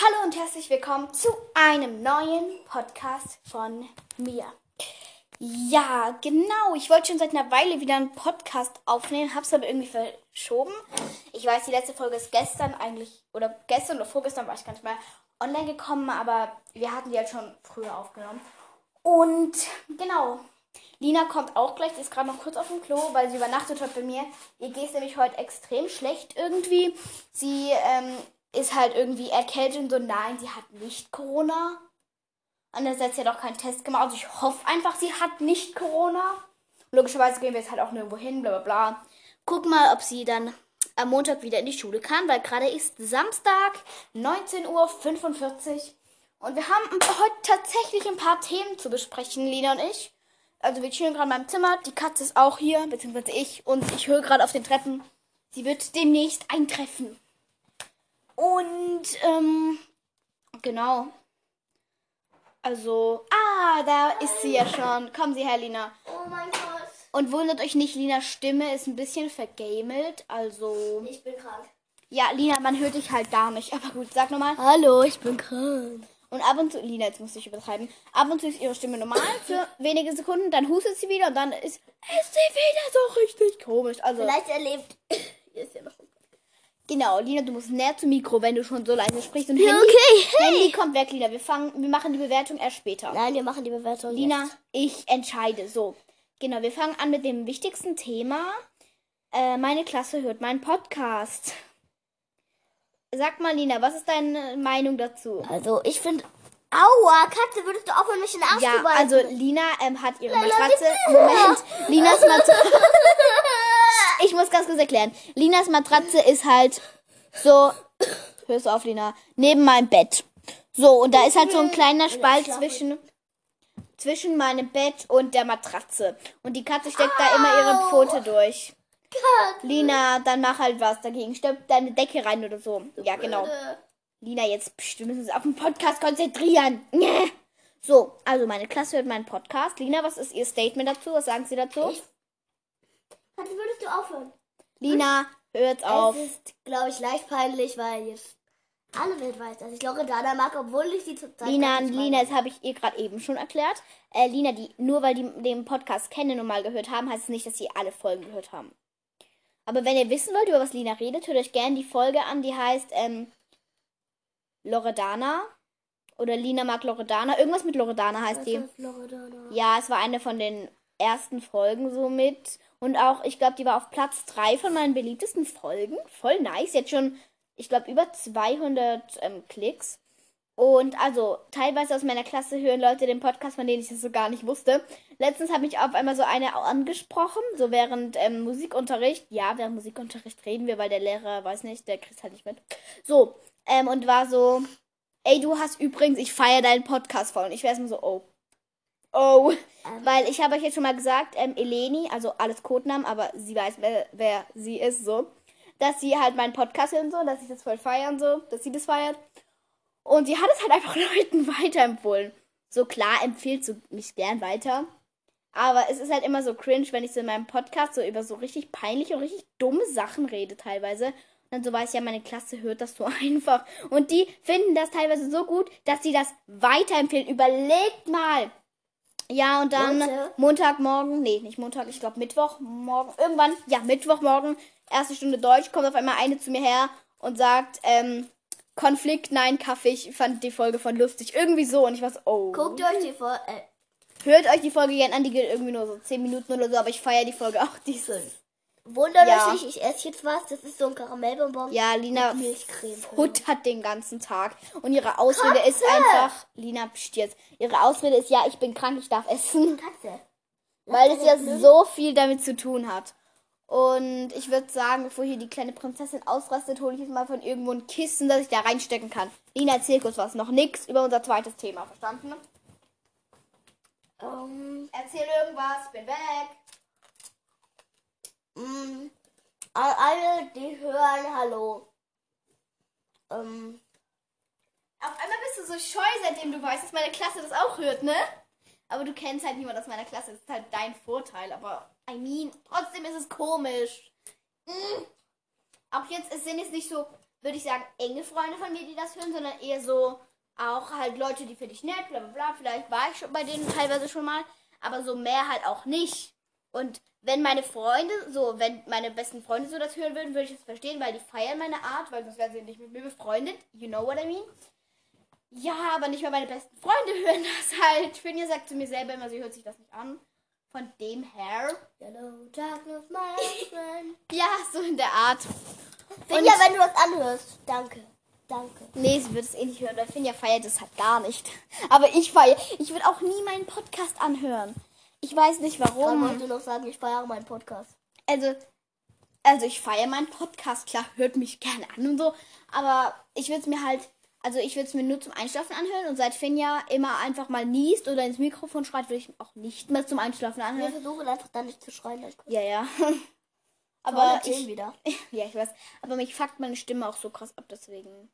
Hallo und herzlich willkommen zu einem neuen Podcast von mir. Ja, genau. Ich wollte schon seit einer Weile wieder einen Podcast aufnehmen, hab's aber irgendwie verschoben. Ich weiß, die letzte Folge ist gestern eigentlich, oder gestern oder vorgestern war ich gar nicht mehr online gekommen, aber wir hatten die halt schon früher aufgenommen. Und genau, Lina kommt auch gleich, die ist gerade noch kurz auf dem Klo, weil sie übernachtet heute bei mir. Ihr geht nämlich heute extrem schlecht irgendwie. Sie ähm, ist halt irgendwie erkältet und so, nein, sie hat nicht Corona. Andererseits hat sie auch keinen Test gemacht. Also ich hoffe einfach, sie hat nicht Corona. Logischerweise gehen wir jetzt halt auch nirgendwo hin, bla bla bla. Guck mal, ob sie dann am Montag wieder in die Schule kann, weil gerade ist Samstag, 19.45 Uhr. Und wir haben heute tatsächlich ein paar Themen zu besprechen, Lina und ich. Also wir chillen gerade in meinem Zimmer, die Katze ist auch hier, beziehungsweise ich. Und ich höre gerade auf den Treppen, sie wird demnächst eintreffen. Und, ähm, genau. Also, ah, da ist sie ja schon. Kommen Sie her, Lina. Oh mein Gott. Und wundert euch nicht, Linas Stimme ist ein bisschen vergamelt. Also, Ich bin krank. ja, Lina, man hört dich halt gar nicht. Aber gut, sag nochmal. Hallo, ich bin krank. Und ab und zu, Lina, jetzt muss ich übertreiben. Ab und zu ist ihre Stimme normal für wenige Sekunden, dann hustet sie wieder und dann ist, ist sie wieder so richtig komisch. Also, Vielleicht erlebt. Hier ist ja noch. Genau, Lina, du musst näher zum Mikro, wenn du schon so leise sprichst. Und Ja, Handy, okay. Handy kommt weg, Lina. Wir fangen, wir machen die Bewertung erst später. Nein, wir machen die Bewertung. Lina, jetzt. ich entscheide. So, genau, wir fangen an mit dem wichtigsten Thema. Äh, meine Klasse hört meinen Podcast. Sag mal, Lina, was ist deine Meinung dazu? Also, ich finde. Aua, Katze, würdest du aufhören, mich in den Arsch Ja, also Lina ähm, hat ihre Matratze. Moment, Linas Matratze. Ich muss ganz kurz erklären. Linas Matratze ist halt so. Hörst du auf, Lina? Neben meinem Bett. So, und da ist halt so ein kleiner Spalt zwischen, zwischen meinem Bett und der Matratze. Und die Katze steckt da immer ihre. Pfote durch. Lina, dann mach halt was dagegen. Steck deine Decke rein oder so. Ja, genau. Lina, jetzt pst, wir müssen uns auf den Podcast konzentrieren. So, also meine Klasse hört meinen Podcast. Lina, was ist Ihr Statement dazu? Was sagen Sie dazu? Ich- Katze, würdest du aufhören? Lina, hört auf. Es ist, glaube ich, leicht peinlich, weil jetzt alle Welt weiß, dass ich Loredana mag, obwohl ich sie zurzeit Lina, Lina, das habe ich ihr gerade eben schon erklärt. Äh, Lina, die, nur weil die den Podcast kennen und mal gehört haben, heißt es nicht, dass sie alle Folgen gehört haben. Aber wenn ihr wissen wollt, über was Lina redet, hört euch gerne die Folge an, die heißt ähm, Loredana. Oder Lina mag Loredana. Irgendwas mit Loredana heißt Was die. Loredana? Ja, es war eine von den ersten Folgen so mit. Und auch, ich glaube, die war auf Platz 3 von meinen beliebtesten Folgen. Voll nice. Jetzt schon, ich glaube, über 200 ähm, Klicks. Und also, teilweise aus meiner Klasse hören Leute den Podcast, von denen ich das so gar nicht wusste. Letztens habe ich auf einmal so eine angesprochen, so während ähm, Musikunterricht. Ja, während Musikunterricht reden wir, weil der Lehrer, weiß nicht, der kriegt halt nicht mit. So, ähm, und war so, ey, du hast übrigens, ich feiere deinen Podcast voll. Und ich wäre erstmal so, oh. Ähm. Weil ich habe euch jetzt schon mal gesagt, ähm, Eleni, also alles Codenamen, aber sie weiß, wer, wer sie ist, so. Dass sie halt meinen Podcast hört und so, dass ich das voll feiern, so, dass sie das feiert. Und sie hat es halt einfach Leuten weiterempfohlen. So klar empfiehlt sie mich gern weiter. Aber es ist halt immer so cringe, wenn ich so in meinem Podcast so über so richtig peinliche und richtig dumme Sachen rede teilweise. Und dann so weiß ich ja, meine Klasse hört das so einfach. Und die finden das teilweise so gut, dass sie das weiterempfehlen. Überlegt mal. Ja, und dann Leute. Montagmorgen, nee, nicht Montag, ich glaube Mittwochmorgen, irgendwann, ja, Mittwochmorgen, erste Stunde Deutsch, kommt auf einmal eine zu mir her und sagt, ähm, Konflikt, nein, Kaffee, ich fand die Folge von lustig. Irgendwie so. Und ich war so, oh. Guckt euch die vor. Äh, Hört euch die Folge gerne an, die geht irgendwie nur so 10 Minuten oder so, aber ich feiere die Folge auch dieses. Wundert Ja. euch nicht, ich esse jetzt was. Das ist so ein Karamellbonbon. Ja, Lina futtert den ganzen Tag. Und ihre Ausrede ist einfach, Lina, pst jetzt. Ihre Ausrede ist, ja, ich bin krank, ich darf essen. Katze. Weil es ja so viel damit zu tun hat. Und ich würde sagen, bevor hier die kleine Prinzessin ausrastet, hole ich jetzt mal von irgendwo ein Kissen, das ich da reinstecken kann. Lina, erzähl kurz was. Noch nix über unser zweites Thema, verstanden? Ähm, Erzähl irgendwas, bin weg. Mh, an alle, die hören, hallo. Ähm, Auf einmal bist du so scheu, seitdem du weißt, dass meine Klasse das auch hört, ne? Aber du kennst halt niemand aus meiner Klasse. Das ist halt dein Vorteil. Aber, I mean, trotzdem ist es komisch. Mm. Auch jetzt, es sind jetzt nicht so würde ich sagen, enge Freunde von mir, die das hören, sondern eher so auch halt Leute, die finde ich nett, bla bla bla. Vielleicht war ich schon bei denen teilweise schon mal, aber so mehr halt auch nicht. Und wenn meine Freunde, so, wenn meine besten Freunde so das hören würden, würde ich das verstehen, weil die feiern meine Art, weil sonst wären sie nicht mit mir befreundet. You know what I mean? Ja, aber nicht mal meine besten Freunde hören das halt. Finja sagt zu mir selber immer, sie hört sich das nicht an. Von dem her. Hello, darkness, my friend. Ja, so in der Art. Finja, wenn du das anhörst. Danke. Danke. Nee, sie wird es eh nicht hören, weil Finja feiert es halt gar nicht. Aber ich feiere. Ich würde auch nie meinen Podcast anhören. Ich weiß nicht Ich warum. wollte noch sagen, ich feiere meinen Podcast. Also, also ich feiere meinen Podcast, klar, hört mich gerne an und so. Aber ich würde es mir halt, also ich würde es mir nur zum Einschlafen anhören. Und seit Finja immer einfach mal niest oder ins Mikrofon schreit, würde ich auch nicht mehr zum Einschlafen Wir anhören. versuchen einfach dann nicht zu schreien. Ja, ja. Aber ich ich, wieder. ja, ich weiß. Aber mich fuckt meine Stimme auch so krass ab, deswegen.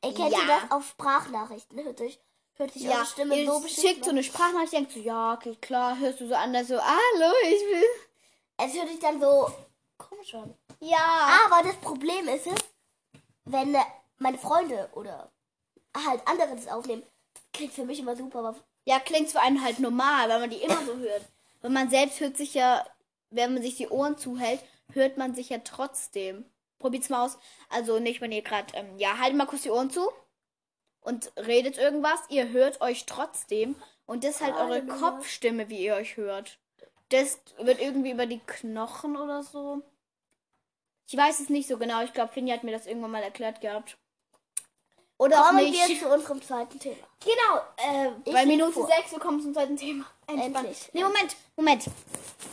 Ey, kennt Ja. ihr das auf Sprachnachrichten? Hört sich, hört sich Ja, eure Stimme ihr so schickt beschissen so an. eine Sprachnachricht, denkt so, ja, okay, klar, hörst du so anders so, hallo, ich will. Es hört sich dann so komisch an. Ja. Aber das Problem ist es, wenn äh, meine Freunde oder halt andere das aufnehmen, klingt für mich immer super. Aber Ja, klingt für einen halt normal, weil man die immer so hört. Weil man selbst hört sich ja, wenn man sich die Ohren zuhält, hört man sich ja trotzdem. Probiert's mal aus. Also nicht, wenn ihr gerade, ähm, ja, haltet mal kurz die Ohren zu und redet irgendwas. Ihr hört euch trotzdem. Und das ist halt eure. Kopfstimme, wie ihr euch hört. Das wird irgendwie über die Knochen oder so. Ich weiß es nicht so genau. Ich glaube, Finja hat mir das irgendwann mal erklärt gehabt. Oder auch kommen nicht. wir zu unserem zweiten Thema. Genau, äh, bei Minute vor. 6, wir kommen zum zweiten Thema. Entspannt. Endlich. Nee, Moment, Moment.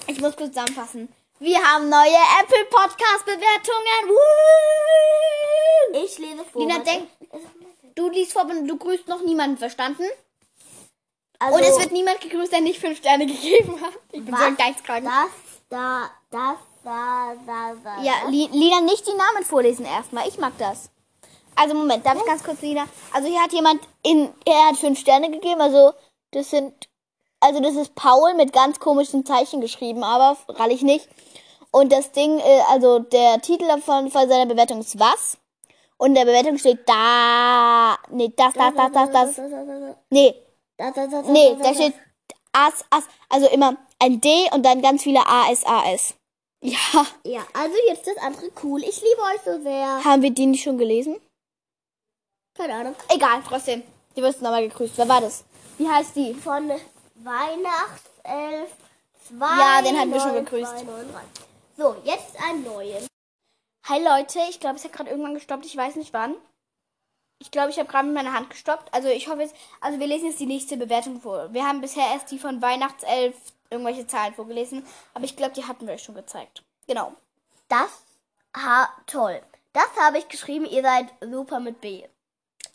Ich muss kurz zusammenfassen. Wir haben neue Apple Podcast Bewertungen. Woo! Ich lese vor. Lina, warte. Du liest vor, du grüßt noch niemanden, verstanden? also, Und es wird niemand gegrüßt, der nicht fünf Sterne gegeben hat. Ich bin so ein was? geizkrank. das, da, das, da, da, da. Ja, das. Lina, nicht die Namen vorlesen erstmal. Ich mag das. Also Moment, darf ich ganz kurz, Lina? Also hier hat jemand in, er hat fünf Sterne gegeben. Also das sind, also das ist Paul mit ganz komischen Zeichen geschrieben, aber rall ich nicht. Und das Ding, äh, also der Titel davon von seiner Bewertung ist was? Und in der Bewertung steht da, nee, das, das, das, das, das, nee, nee, da steht as, as, also immer ein D und dann ganz viele A, S, A, S. Ja, Ja, also jetzt das andere cool. Ich liebe euch so sehr. haben wir die nicht schon gelesen? Keine Ahnung. Egal, trotzdem. Die wirst du nochmal gegrüßt. Wer war das? Wie heißt die? Von Weihnachtself 2. Ja, den hatten wir schon gegrüßt. So, jetzt ein neuen. Hi Leute, ich glaube, es hat gerade irgendwann gestoppt. Ich weiß nicht wann. Ich glaube, ich habe gerade mit meiner Hand gestoppt. Also ich hoffe jetzt, also wir lesen jetzt die nächste Bewertung vor. Wir haben bisher erst die von Weihnachtself irgendwelche Zahlen vorgelesen. Aber ich glaube, die hatten wir euch schon gezeigt. Genau. Das, ha, toll. Das habe ich geschrieben, ihr seid super mit B.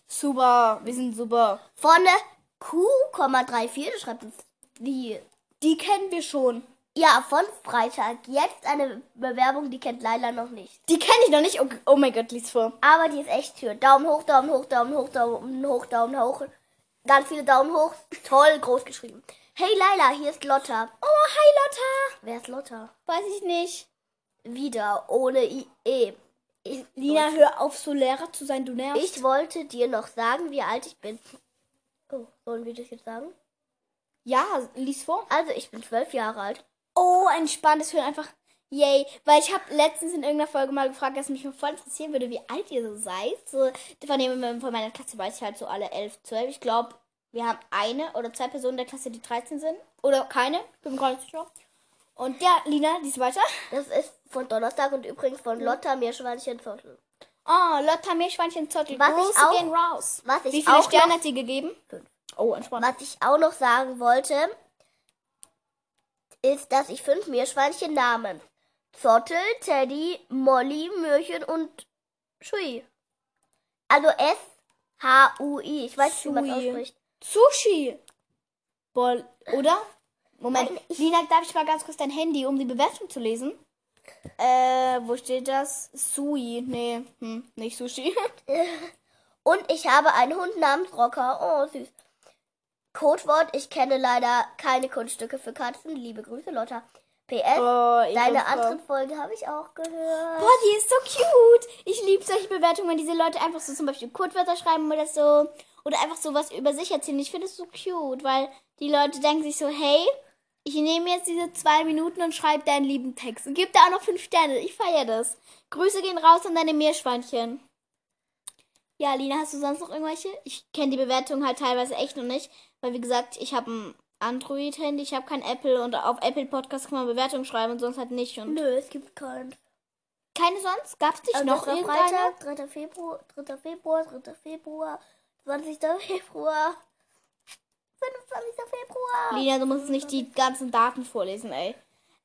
Super, wir sind super. Von Q,34, das schreibt uns die. Die kennen wir schon. Ja, von Freitag. Jetzt eine Bewerbung, die kennt Leila noch nicht. Die kenne ich noch nicht. Oh, oh mein Gott, lies vor. Aber die ist echt schön. Daumen hoch, Daumen hoch, Daumen hoch, Daumen hoch, Daumen hoch. Ganz viele Daumen hoch. Toll, groß geschrieben. Hey Leila, hier ist Lotta. Oh, hi Lotta. Wer ist Lotta? Weiß ich nicht. Wieder, ohne I E. Ich, Lina, hör auf, so Lehrer zu sein, du nervst. ich wollte dir noch sagen, wie alt ich bin. Oh, sollen wir das jetzt sagen? Ja, lies vor. Also, ich bin zwölf Jahre alt. Oh, entspannt, das hören einfach. Yay. Weil ich habe letztens in irgendeiner Folge mal gefragt, dass mich voll interessieren würde, wie alt ihr so seid. So, von, dem, von meiner Klasse weiß ich halt so alle elf, zwölf. Ich glaube, wir haben eine oder zwei Personen der Klasse, die 13 sind. Oder keine. Bin mir gar nicht sicher. Und ja, Lina, lies weiter. Das ist von Donnerstag und übrigens von Lotta Meerschweinchen Viertel. Oh, Lotta Meerschweinchen Zottel. Was ich Grüße auch- gehen raus. was ich Wie viele auch Sterne hat sie gegeben? Fünf. Oh, entspannt. Was ich auch noch sagen wollte, ist, dass ich fünf Meerschweinchen Namen. Zottel, Teddy, Molly, Möhrchen und Schui. Also S-H-U-I. Ich weiß nicht, wie man es ausspricht. Sushi. Bol oder? Moment. Nein, Lina, darf ich mal ganz kurz dein Handy, um die Bewertung zu lesen? Äh, wo steht das? Sui. Nee, hm, nicht Sushi. Und ich habe einen Hund namens Rocker. Oh, süß. Codewort, ich kenne leider keine Kunststücke für Katzen. Liebe Grüße, Lotta. PS, Oh, deine anderen Folgen habe ich auch gehört. Boah, die ist so cute. Ich liebe solche Bewertungen, wenn diese Leute einfach so zum Beispiel Codewörter schreiben oder so. Oder einfach so was über sich erzählen. Ich finde es so cute, weil die Leute denken sich so, hey, ich nehme jetzt diese zwei Minuten und schreibe deinen lieben Text. Und gib da auch noch fünf Sterne. Ich feiere das. Grüße gehen raus an deine Meerschweinchen. Ja, Lina, hast du sonst noch irgendwelche? Ich kenne die Bewertung halt teilweise echt noch nicht. Weil, wie gesagt, ich habe ein Android-Handy, ich habe kein Apple. Und auf Apple Podcast kann man Bewertungen schreiben und sonst halt nicht. Und Nö, es gibt keinen. keine sonst? Gab es nicht Also noch irgendeine? Freitag, 3. Februar, 3. Februar, 3. Februar, 20. Februar, 25. Februar, Lina, du musst nicht die ganzen Daten vorlesen, ey.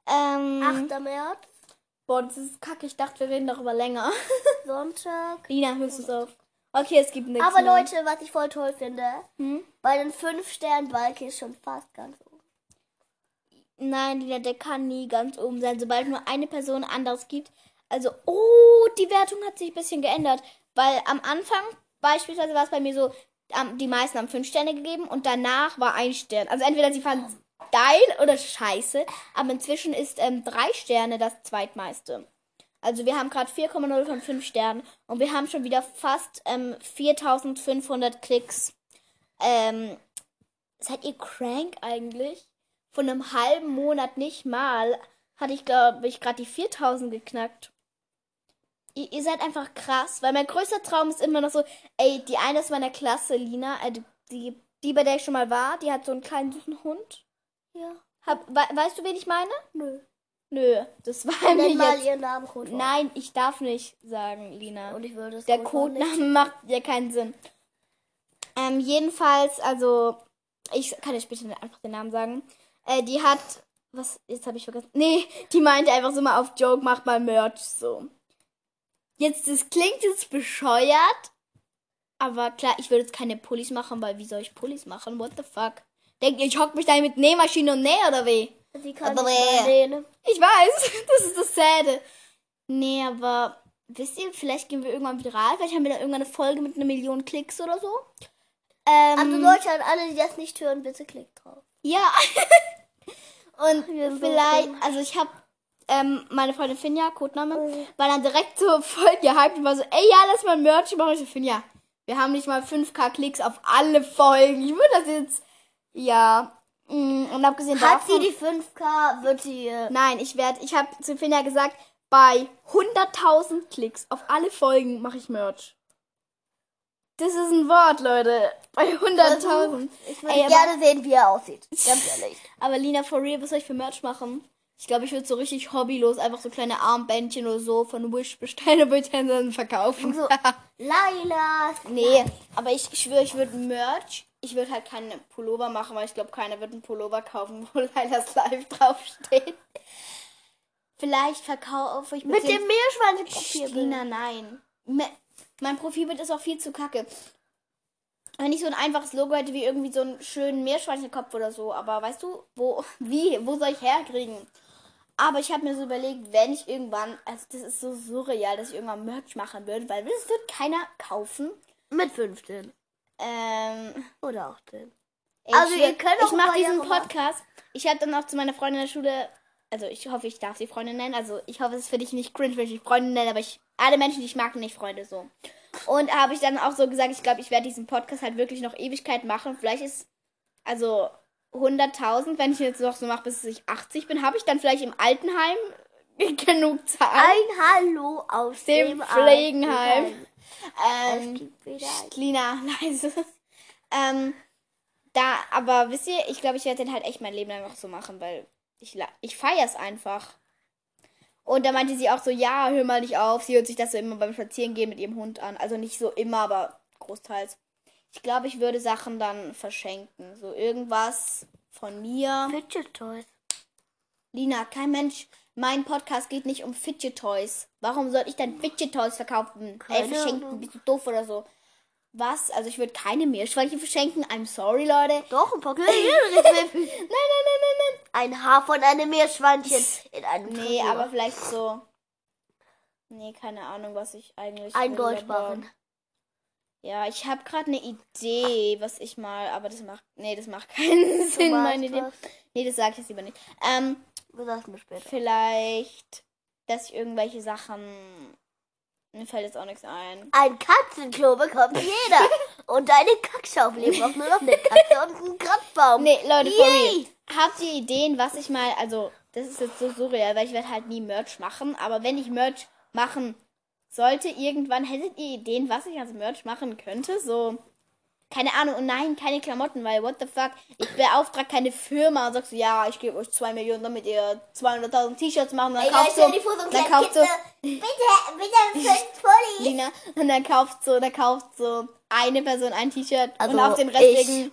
Ähm, 8. März, boah, das ist kacke. Ich dachte, wir reden darüber länger. Sonntag. Lina, hörst du es auf? Okay, es gibt nichts Aber mehr. Leute, was ich voll toll finde, Hm? bei den 5 Sternen Balken ist schon fast ganz oben. Nein, Lina, der kann nie ganz oben sein, sobald nur eine Person anderes gibt. Also, oh, die Wertung hat sich ein bisschen geändert. Weil am Anfang beispielsweise war es bei mir so, die meisten haben fünf Sterne gegeben und danach war ein Stern. Also entweder sie fanden es geil oder scheiße, aber inzwischen ist ähm, drei Sterne das zweitmeiste. Also wir haben gerade 4,0 von 5 Sternen und wir haben schon wieder fast ähm, 4500 Klicks. Ähm, seid ihr crank eigentlich? Von einem halben Monat nicht mal hatte ich, glaube ich, gerade die 4000 geknackt. Ihr, ihr seid einfach krass, weil mein größter Traum ist immer noch so, ey, die eine aus meiner Klasse, Lina, äh, die- die, bei der ich schon mal war, die hat so einen kleinen süßen Hund. Ja. Hab, we, weißt du, wen ich meine? Nö. Nö, das war mir Nenn mal jetzt. ihren Namen Code. Nein, ich darf nicht sagen, Lina. Und ich würde es Der Codename macht ja keinen Sinn. Ähm, jedenfalls, also, ich kann euch bitte einfach den Namen sagen. Äh, die hat, was, jetzt habe ich vergessen. Nee, die meinte einfach so mal auf Joke, macht mal Merch, so. Jetzt, das klingt jetzt bescheuert, aber klar, ich würde jetzt keine Pullis machen, weil wie soll ich Pullis machen? What the fuck? Denkt ihr, ich hock mich da mit Nähmaschine und nähe oder wie? Sie kann Aber nicht nähen. Ich weiß, das ist das Säde. Nee, aber wisst ihr, vielleicht gehen wir irgendwann viral. Vielleicht haben wir da irgendwann eine Folge mit einer Million Klicks oder so. Ähm, Also Leute, an alle, die das nicht hören, bitte klickt drauf. ja. Und vielleicht, dumm. also ich habe ähm, meine Freundin Finja, Codename, Mhm. war dann direkt so voll gehypt und war so, ey, ja, lass mal Merch machen. Ich so, Finja, wir haben nicht mal 5k Klicks auf alle Folgen. Ich würde das jetzt, ja. Mm, Und abgesehen Hat davon... sie die 5K, wird sie... Äh, Nein, ich werde, ich habe zu Finja gesagt, bei 100.000 Klicks auf alle Folgen mache ich Merch. Das ist ein Wort, Leute. Bei 100.000. ich würde gerne sehen, wie er aussieht. Ganz ehrlich. Aber Lina, for real, was soll ich für Merch machen? Ich glaube, ich würde so richtig hobbylos einfach so kleine Armbändchen oder so von Wish bestellen und würde dann verkaufen. So. Laila. nee, aber ich schwöre, ich würde Merch. Ich würde halt keinen Pullover machen, weil ich glaube, keiner wird einen Pullover kaufen, wo Lailas Live draufsteht. Vielleicht verkaufe ich Mit dem Meerschweinchen-Profilbild. Lina, nein. Me mein Profilbild ist auch viel zu kacke. Wenn ich so ein einfaches Logo hätte, wie irgendwie so einen schönen Meerschweinchenkopf oder so. Aber weißt du, wo, wie, wo soll ich herkriegen? Aber ich habe mir so überlegt, wenn ich irgendwann, also das ist so surreal, dass ich irgendwann Merch machen würde, weil das wird keiner kaufen. Mit 15. Ähm, Oder 18. ey, Also ich ihr schwör, könnt auch ich mache diesen Jahre. Podcast. Ich habe dann auch zu meiner Freundin in der Schule, also ich hoffe, ich darf sie Freundin nennen. Also ich hoffe, es ist für dich nicht cringe, wenn ich dich Freundin nenne, aber ich, alle Menschen, die ich mag, nicht Freunde so. Und habe ich dann auch so gesagt, ich glaube, ich werde diesen Podcast halt wirklich noch Ewigkeit machen. Vielleicht ist, also 100.000, wenn ich jetzt noch so mache, bis ich 80 bin, habe ich dann vielleicht im Altenheim genug Zeit. Ein Hallo aus Dem dem, Pflegenheim. Altenheim. Ähm, Lina, leise. ähm, da, aber wisst ihr, ich glaube, ich werde den halt echt mein Leben lang noch so machen, weil ich, la- ich feiere es einfach. Und da meinte sie auch so, ja, hör mal nicht auf. Sie hört sich das so immer beim Spazierengehen mit ihrem Hund an. Also nicht so immer, aber großteils. Ich glaube, ich würde Sachen dann verschenken. So irgendwas von mir. Fidget Toys. Lina, kein Mensch. Mein Podcast geht nicht um Fidget Toys. Warum soll ich dann Fidget Toys verkaufen? Keine verschenken? Ahnung. Bist du doof oder so? Was? Also ich würde keine Meerschweinchen verschenken. I'm sorry, Leute. Doch, ein paar kleine Nein, nein, nein, nein, nein, Ein Haar von einem Meerschweinchen in einem. Nee, Tresor. aber vielleicht so. Nee, keine Ahnung, was ich eigentlich. Ein Goldbarren. Ja, ich habe gerade eine Idee, was ich mal, aber das macht, nee, das macht keinen Sinn, meine Idee. Nee, das sage ich jetzt lieber nicht. Ähm, Du sagst mir später. Vielleicht, dass ich irgendwelche Sachen. Mir fällt jetzt auch nichts ein. Ein Katzenklo bekommt jeder. und eine Kackschaufel. Ihr braucht nur noch eine Katze und einen Kratzbaum. Nee, Leute. Yay. Habt ihr Ideen, was ich mal, also, das ist jetzt so surreal, weil ich werde halt nie Merch machen, aber wenn ich Merch machen sollte, irgendwann, hättet ihr Ideen, was ich als Merch machen könnte? So, keine Ahnung, und nein, keine Klamotten, weil, what the fuck, ich beauftrage keine Firma und sagst so, ja, ich gebe euch 2 Millionen, damit ihr 200.000 T-Shirts machen, dann Ey, kauft Leute, so, dann so, Kinder. Bitte, bitte, Pulli. Lina, und dann kauft so, dann kauft so eine Person ein T-Shirt Also, und auf den ich. restlichen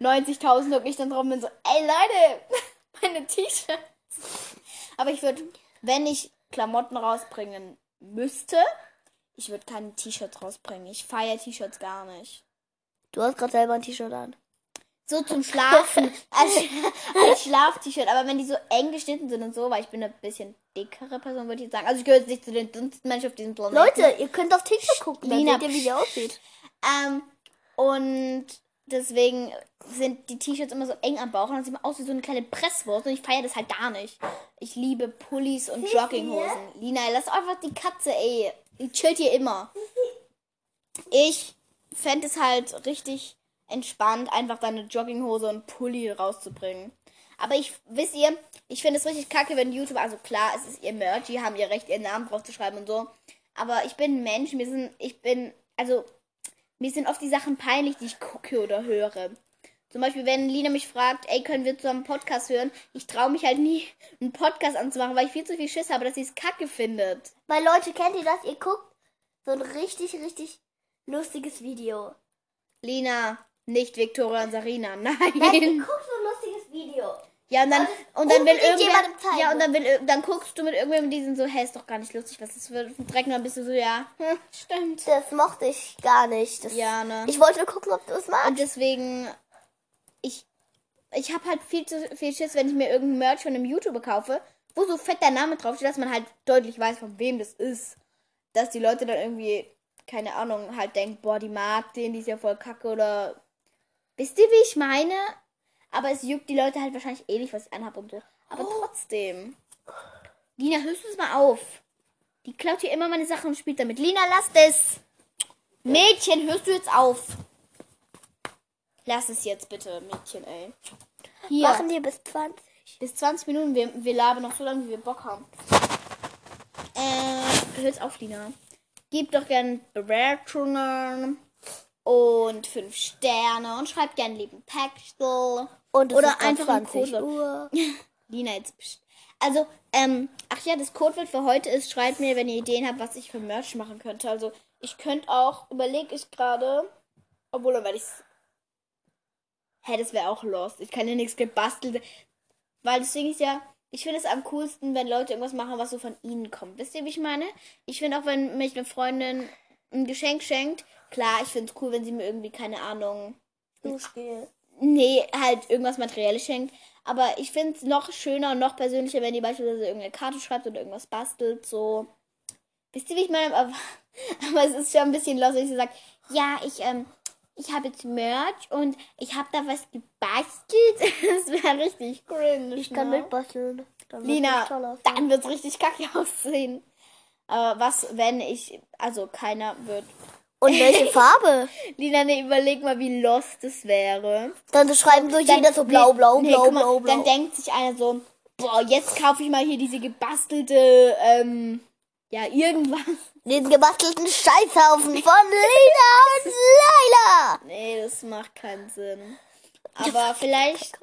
90.000 und ich dann drauf und bin so, ey Leute, meine T-Shirts. Aber ich würde, wenn ich Klamotten rausbringen müsste, ich würde keine T-Shirts rausbringen. Ich feiere T-Shirts gar nicht. Du hast gerade selber ein T-Shirt an. So zum Schlafen. als, als Schlaf-T-Shirt. Aber wenn die so eng geschnitten sind und so, weil ich bin eine bisschen dickere Person, würde ich sagen. Also ich gehöre jetzt nicht zu den dünnsten Menschen auf diesem Planeten. Leute, ihr könnt auf TikTok gucken. Lina, Dann seht ihr, wie die aussieht. Ähm, und deswegen sind die T-Shirts immer so eng am Bauch und dann sieht man aus wie so eine kleine Presswurst und ich feiere das halt gar nicht. Ich liebe Pullis und Jogginghosen. Lina, lass einfach die Katze, ey. Die chillt hier immer. Ich fände es halt richtig entspannt, einfach deine Jogginghose und Pulli rauszubringen. Aber ich, wisst ihr, ich finde es richtig kacke, wenn YouTuber, also klar, es ist ihr Merch, die haben ihr Recht, ihren Namen drauf zu schreiben und so. Aber ich bin ein Mensch, mir sind, ich bin, also, mir sind oft die Sachen peinlich, die ich gucke oder höre. Zum Beispiel, wenn Lina mich fragt, ey, können wir zusammen einen Podcast hören? Ich traue mich halt nie, einen Podcast anzumachen, weil ich viel zu viel Schiss habe, dass sie es kacke findet. Weil Leute, kennt ihr das? Ihr guckt so ein richtig, richtig lustiges Video. Lina, nicht Victoria und Sarina, Nein, nein. guckt so ein lustiges Video. Ja, und dann, und dann will irgendwer, ja, und dann will, dann guckst du mit irgendwem, die sind so, hey, ist doch gar nicht lustig, was ist für ein Dreck, und dann bist du so, ja, hm, stimmt. Das mochte ich gar nicht. Das, Ja, ne. Ich wollte nur gucken, ob du es magst. Und deswegen, ich, ich habe halt viel zu viel Schiss, wenn ich mir irgendein Merch von einem YouTuber kaufe, wo so fett der Name draufsteht, dass man halt deutlich weiß, von wem das ist. Dass die Leute dann irgendwie, keine Ahnung, halt denken, boah, die mag den, die ist ja voll kacke oder. Wisst ihr, wie ich meine? Aber es juckt die Leute halt wahrscheinlich eh nicht, was ich anhab und so. Aber trotzdem. Lina, hörst du es mal auf? Die klaut hier immer meine Sachen und spielt damit. Lina, lass das! Mädchen, hörst du jetzt auf? Lass es jetzt bitte, Mädchen, ey. Hier, Machen wir bis 20. bis 20 Minuten. Wir, wir labern noch so lange, wie wir Bock haben. Äh, hör's auf, Lina. Gib doch gern Bewertungen und 5 Sterne und schreibt gern lieben Textel. Und Oder einfach ein 20 Codewort. Uhr. Lina, jetzt. pst. Also, ähm, ach ja, das Codewort für heute ist, schreibt mir, wenn ihr Ideen habt, was ich für Merch machen könnte. Also, ich könnte auch, überlege ich gerade, obwohl dann werde ich's. Hä, das wäre auch lost. Ich kann ja nichts gebastelt. Weil deswegen ist ja, ich finde es am coolsten, wenn Leute irgendwas machen, was so von ihnen kommt. Wisst ihr, wie ich meine? Ich finde auch, wenn mich eine Freundin ein Geschenk schenkt, klar, ich finde es cool, wenn sie mir irgendwie, keine Ahnung, Duschgel. Nee, halt irgendwas Materielles schenkt. Aber ich finde es noch schöner und noch persönlicher, wenn die beispielsweise irgendeine Karte schreibt oder irgendwas bastelt. So. Wisst ihr, wie ich meine? Aber, aber es ist schon ein bisschen los, wenn sie sagt, ja, ich, ähm, ich habe jetzt Merch und ich habe da was gebastelt. Das wäre richtig cringe. Ich kann ne? mitbasteln. Dann Lina, aussehen. dann wird es richtig kacke aussehen. Aber was, wenn ich, also keiner wird. Und welche Farbe? Lina, ne, überleg mal, wie lost es wäre. Dann schreiben so jeder so blau, blau, nee, blau, guck mal, blau, blau. Dann denkt sich einer so, boah, jetzt kaufe ich mal hier diese gebastelte, ähm, ja, irgendwas. Den gebastelten Scheißhaufen von Lina und Laila. Nee, das macht keinen Sinn. Aber vielleicht.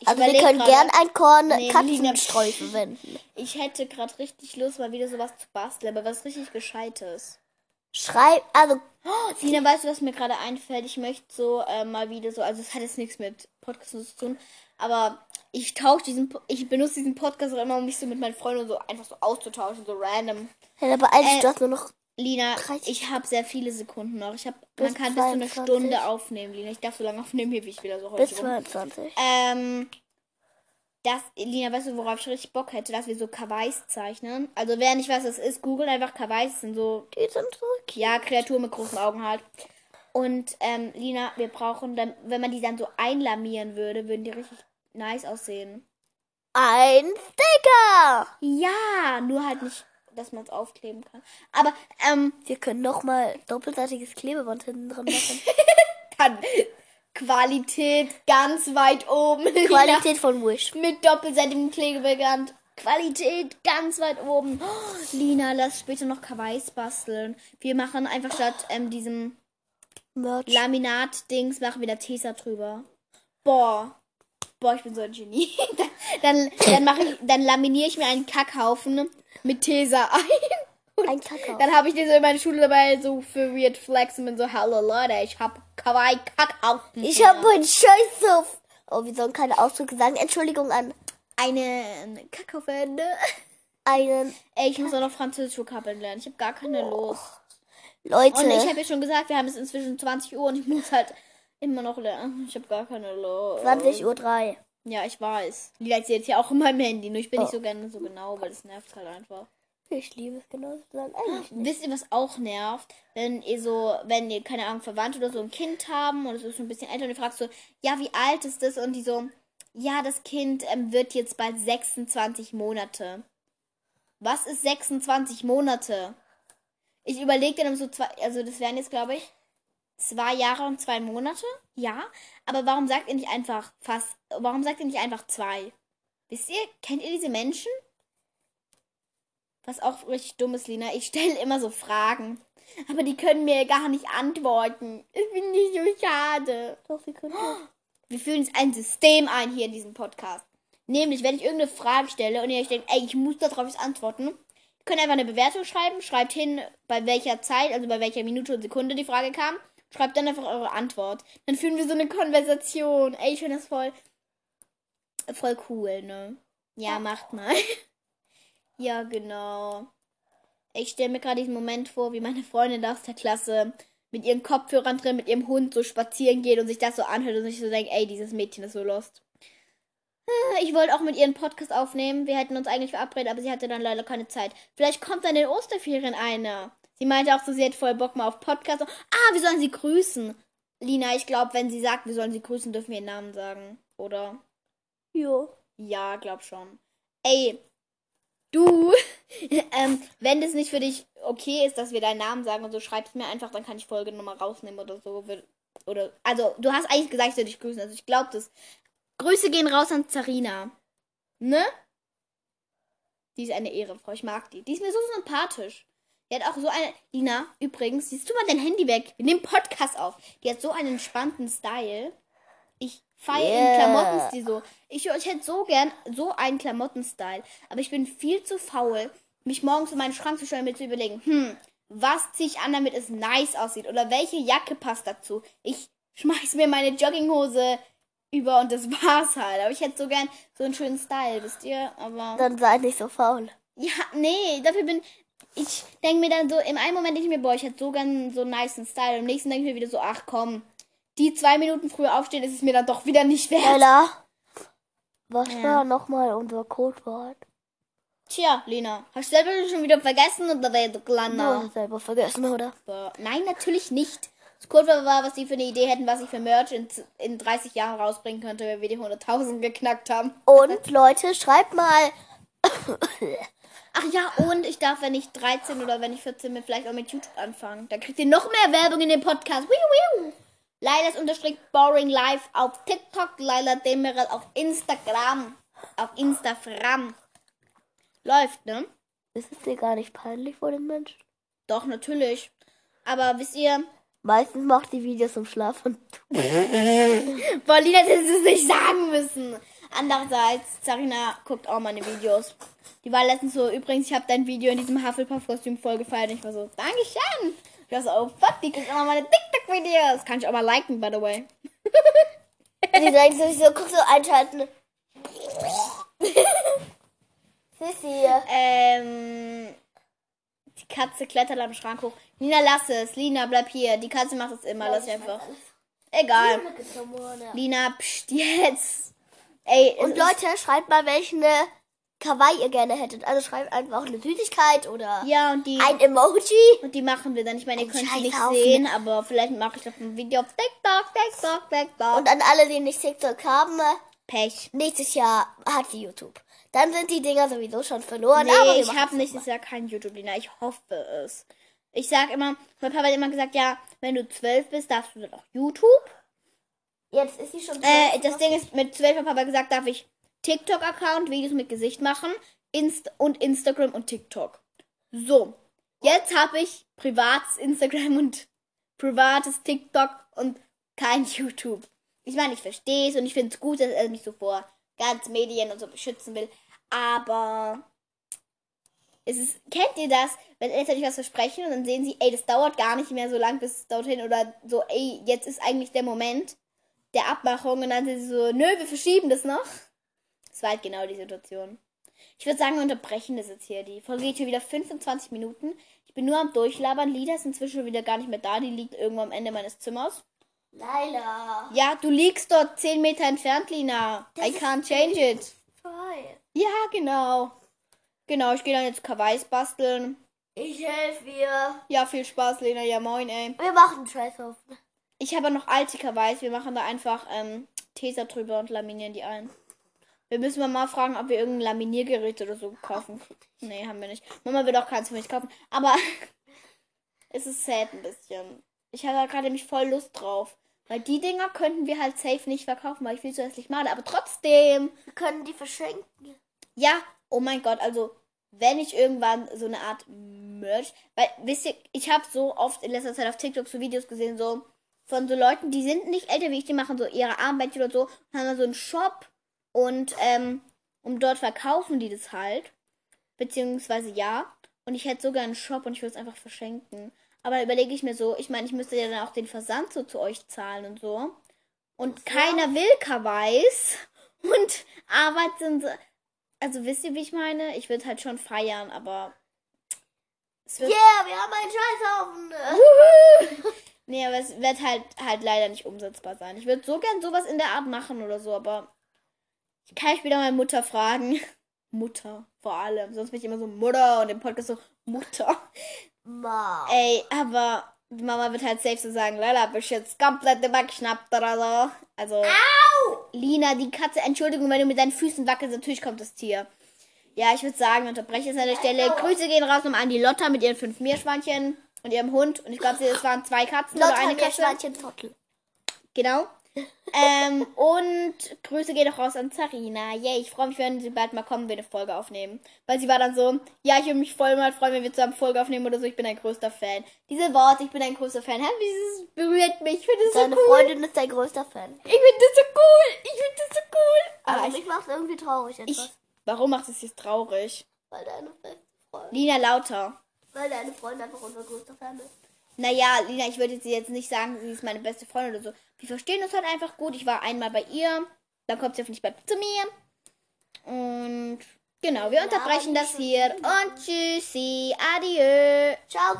Ich Also wir können gern ein Korn Nee, Katzenstreu verwenden. Ich hätte gerade richtig Lust, mal wieder sowas zu basteln, aber was richtig Gescheites. Schreib, also Oh, Sina, weißt du, was mir gerade einfällt? Ich möchte so äh, mal wieder so, also es hat jetzt nichts mit Podcast zu tun, aber ich tausche diesen, ich benutze diesen Podcast auch immer, um mich so mit meinen Freunden so einfach so auszutauschen, so random. ja, aber eigentlich Äh, du hast nur noch Lina, 30 ich habe sehr viele Sekunden noch. Ich habe, Bis man kann bis zu einer 22. Stunde aufnehmen, Lina. Ich darf so lange aufnehmen, hier, wie ich will, also heute bis rum. 22. Ähm, das, Lina, weißt du, worauf ich richtig Bock hätte, dass wir so Kawais zeichnen? Also, wer nicht weiß, was es ist, google einfach Kawais. Das sind so Die sind zurück. ja, Kreaturen mit großen Augen halt. Und ähm, Lina, wir brauchen dann, wenn man die dann so einlamieren würde, würden die richtig nice aussehen. Ein Sticker. Ja, nur halt nicht, dass man es aufkleben kann. Aber, ähm, Wir können nochmal doppelseitiges Klebeband hinten dran machen. dann Qualität ganz weit oben. Qualität von Wish. Mit doppelseitigem Klebeband. Qualität ganz weit oben. Oh, Lina, lass später noch Kawais basteln. Wir machen einfach statt ähm, diesem Merch. Laminat-Dings, machen wir da Tesa drüber. Boah. Boah, ich bin so ein Genie. dann dann mache ich, dann laminiere ich mir einen Kackhaufen mit Tesa ein. Ein Kakao. Dann habe ich den so in meiner Schule dabei, so für Weird Flex und bin so, hallo Leute, ich hab Kawaii Kackhaufen. Ich habe meinen Scheiß auf. Oh, wir sollen keine Ausdrücke sagen. Entschuldigung an eine, eine Kackhaufen. einen. Ey, ich muss auch noch Französisch Vokabeln lernen. Ich habe gar keine Lust. Leute. Und ich habe ja schon gesagt, wir haben es inzwischen 20 Uhr und ich muss halt immer noch lernen. Ich habe gar keine Lust. 20 Uhr 3. Ja, ich weiß. Die Leute jetzt ja auch in meinem Handy, nur ich bin Oh. nicht so gerne so genau, weil das nervt halt einfach. Ich liebe es genau zu sagen. Eigentlich nicht. Wisst ihr, was auch nervt? Wenn ihr so, wenn ihr, keine Ahnung, Verwandte oder so ein Kind haben und es ist schon ein bisschen älter und ihr fragt so, ja, wie alt ist das? Und die so, ja, das Kind ähm, wird jetzt bald 26 Monate. Was ist 26 Monate? Ich überlege dann so zwei, also das wären jetzt, glaube ich, zwei Jahre und zwei Monate. Ja, aber warum sagt ihr nicht einfach fast, warum sagt ihr nicht einfach zwei? Wisst ihr, kennt ihr diese Menschen? Was auch richtig dumm ist, Lina. Ich stelle immer so Fragen. Aber die können mir gar nicht antworten. Ich bin nicht so schade. Doch, wir können. Wir fühlen uns ein System ein hier in diesem Podcast. Nämlich, wenn ich irgendeine Frage stelle und ihr euch denkt, ey, ich muss darauf jetzt antworten, könnt einfach eine Bewertung schreiben, schreibt hin, bei welcher Zeit, also bei welcher Minute und Sekunde die Frage kam, schreibt dann einfach eure Antwort. Dann führen wir so eine Konversation. Ey, ich finde das voll, voll cool, ne? Ja, macht mal. ja, genau. Ich stelle mir gerade diesen Moment vor, wie meine Freundin aus der Klasse mit ihren Kopfhörern drin, mit ihrem Hund so spazieren geht und sich das so anhört und sich so denkt, ey, dieses Mädchen ist so lost. Ich wollte auch mit ihr einen Podcast aufnehmen. Wir hätten uns eigentlich verabredet, aber sie hatte dann leider keine Zeit. Vielleicht kommt dann in den Osterferien einer. Sie meinte auch so, sie hätte voll Bock mal auf Podcast. Ah, wir sollen sie grüßen. Lina, ich glaube, wenn sie sagt, wir sollen sie grüßen, dürfen wir ihren Namen sagen. Oder? Jo. Ja, glaub schon. Ey, du, ähm, wenn das nicht für dich okay ist, dass wir deinen Namen sagen und so, schreib's mir einfach, dann kann ich Folge nochmal rausnehmen oder so. Oder, also, du hast eigentlich gesagt, ich soll dich grüßen, also ich glaube das. Grüße gehen raus an Zarina. Ne? Die ist eine Ehrenfrau, ich mag die. Die ist mir so sympathisch. Die hat auch so eine. Lina, übrigens, siehst du mal dein Handy weg. Wir nehmen Podcast auf. Die hat so einen entspannten Style. Ich feiere Yeah. Klamottenstil so. Ich, ich hätte so gern so einen Klamottenstyle. Aber ich bin viel zu faul, mich morgens in meinen Schrank zu stellen mir zu überlegen, hm, was ziehe ich an, damit es nice aussieht? Oder welche Jacke passt dazu? Ich schmeiß mir meine Jogginghose über und das war's halt. Aber ich hätte so gern so einen schönen Style, wisst ihr? Aber. Dann seid nicht so faul. Ja, nee, dafür bin ich denke mir dann so, im einen Moment denke ich mir, boah, ich hätte so gern so einen niceen Style. Im nächsten denke ich mir wieder so, ach komm, die zwei Minuten früher aufstehen, ist es mir dann doch wieder nicht wert. Ella. Was Ja. war nochmal unser Codewort? Tja, Lena, hast du selber schon wieder vergessen oder wer du Du kleiner? hast es selber vergessen, oder? So, Nein, natürlich nicht. Codewort war, was die für eine Idee hätten, was ich für Merch in, in 30 Jahren rausbringen könnte, wenn wir die 100.000 geknackt haben. Und Leute, schreibt mal. Ach ja, und ich darf, wenn ich 13 oder wenn ich 14 bin, vielleicht auch mit YouTube anfangen. Da kriegt ihr noch mehr Werbung in dem Podcast. Wiu, wiu. Lailas unterstrich Boring Life auf TikTok, Laila Demirel auf Instagram. Auf Instagram. Läuft, ne? Ist es dir gar nicht peinlich vor den Menschen? Doch, natürlich. Aber wisst ihr, Meistens macht die Videos zum Schlafen. Paulina hätte es nicht sagen müssen. Andererseits, Sarina guckt auch meine Videos. Die war letztens so, übrigens, ich habe dein Video in diesem Hufflepuff-Kostüm voll gefeiert. Und ich war so, Dankeschön. Ich war so, oh fuck, die kriegt immer meine TikTok-Videos. Kann ich auch mal liken, by the way. Die denkt sowieso, guck so einschalten. Sissi. Ähm, Katze klettert am Schrank hoch. Lina, lass es. Lina, bleib hier. Die Katze macht es immer. Lass sie einfach. Egal. Lina, pst, jetzt. Ey, Und Leute, schreibt mal, welche Kawaii ihr gerne hättet. Also schreibt einfach eine Süßigkeit oder Ja, und die, ein Emoji. und die machen wir dann. Ich meine, ihr könnt sie nicht sehen, aber vielleicht mache ich doch ein Video auf TikTok, TikTok, TikTok. Und an alle, die nicht TikTok haben, Pech. Nächstes Jahr hat sie YouTube. Dann sind die Dinger sowieso schon verloren. aber Nee, wir ich habe nächstes Jahr kein YouTube, Lina. Ich hoffe es. Ich sag immer, mein Papa hat immer gesagt, ja, wenn du zwölf bist, darfst du dann auch YouTube. Jetzt ist sie schon. Äh, das Ding ist, mit zwölf hat Papa gesagt, darf ich TikTok-Account, Videos mit Gesicht machen Inst und Instagram und TikTok. So, jetzt habe ich privates Instagram und privates TikTok und kein YouTube. Ich meine, ich verstehe es und ich finde es gut, dass er mich so vor ganz Medien und so beschützen will. Aber es ist, kennt ihr das, wenn Eltern euch was versprechen und dann sehen sie, ey, das dauert gar nicht mehr so lang bis dorthin oder so, ey, jetzt ist eigentlich der Moment der Abmachung und dann sind sie so, nö, wir verschieben das noch. Das war halt genau die Situation. Ich würde sagen, wir unterbrechen das jetzt hier. Die Folge geht hier wieder 25 Minuten. Ich bin nur am Durchlabern. Lida ist inzwischen wieder gar nicht mehr da. Die liegt irgendwo am Ende meines Zimmers. Laila. Ja, du liegst dort 10 Meter entfernt, Lina. I ist can't change it. Toll. Ja, genau. Genau, ich gehe dann jetzt Kawais basteln. Ich helfe dir. Ja, viel Spaß, Lena. Ja, moin, ey. Wir machen Scheißhaufen. Ich habe noch alte Kawais. Wir machen da einfach ähm, Tesa drüber und laminieren die ein. Wir müssen mal, fragen, ob wir irgendein Laminiergerät oder so kaufen. Nee, haben wir nicht. Mama wird auch keins für mich kaufen. Aber es ist sad ein bisschen. Ich habe da gerade nämlich voll Lust drauf. Weil die Dinger könnten wir halt safe nicht verkaufen, weil ich viel zu hässlich male. Aber trotzdem. Wir können die verschenken. Ja, oh mein Gott, also wenn ich irgendwann so eine Art Merch, weil wisst ihr, ich habe so oft in letzter Zeit auf TikTok so Videos gesehen, so von so Leuten, die sind nicht älter wie ich, die machen so ihre Armbändchen oder so, und haben dann so einen Shop und ähm, und dort verkaufen die das halt, beziehungsweise ja, und ich hätte sogar einen Shop und ich würde es einfach verschenken. Aber überlege ich mir so, ich meine, ich müsste ja dann auch den Versand so zu euch zahlen und so. Und keiner will Kawais. Und Arbeit sind so, also wisst ihr, wie ich meine? Ich würde halt schon feiern, aber es wird, Yeah, wir haben einen Scheißhaufen. nee, aber es wird halt halt leider nicht umsetzbar sein. Ich würde so gern sowas in der Art machen oder so, aber ich kann ich wieder meine Mutter fragen. Mutter, vor allem. Sonst bin ich immer so Mutter und im Podcast so Mutter. Ma. Ey, aber die Mama wird halt safe so sagen, Lala, bist jetzt komplett übergeschnappt oder so. Also, Lina, die Katze, Entschuldigung, wenn du mit deinen Füßen wackelst, natürlich kommt das Tier. Ja, ich würde sagen, unterbreche es an der Stelle. Grüße gehen raus nochmal an die Lotta mit ihren fünf Meerschweinchen und ihrem Hund. Und ich glaube, es waren zwei Katzen oder Lotta eine mir Katze. Genau. Ähm, und Grüße gehen auch raus an Zarina. Yay, ich freue mich, wenn sie bald mal kommen, wir eine Folge aufnehmen. Weil sie war dann so, ja, ich würde mich voll mal freuen, wenn wir zusammen Folge aufnehmen oder so. Ich bin ein größter Fan. Diese Worte, ich bin ein großer Fan. Hä, wie das berührt mich. Ich finde das so Deine cool. Freundin ist dein größter Fan. Ich finde das so cool. Ich finde das so cool. Aber Ah, ich, mich macht irgendwie traurig etwas. ich, warum macht es jetzt traurig? weil deine beste Freundin. Lina Lauter. Weil deine Freundin einfach unser größter Fan ist. Naja, Lina, ich würde jetzt nicht sagen, sie ist meine beste Freundin oder so. Wir verstehen uns halt einfach gut. Ich war einmal bei ihr. Dann kommt sie hoffentlich bald zu mir. Und genau, wir unterbrechen das hier. Und tschüssi, adieu. Ciao,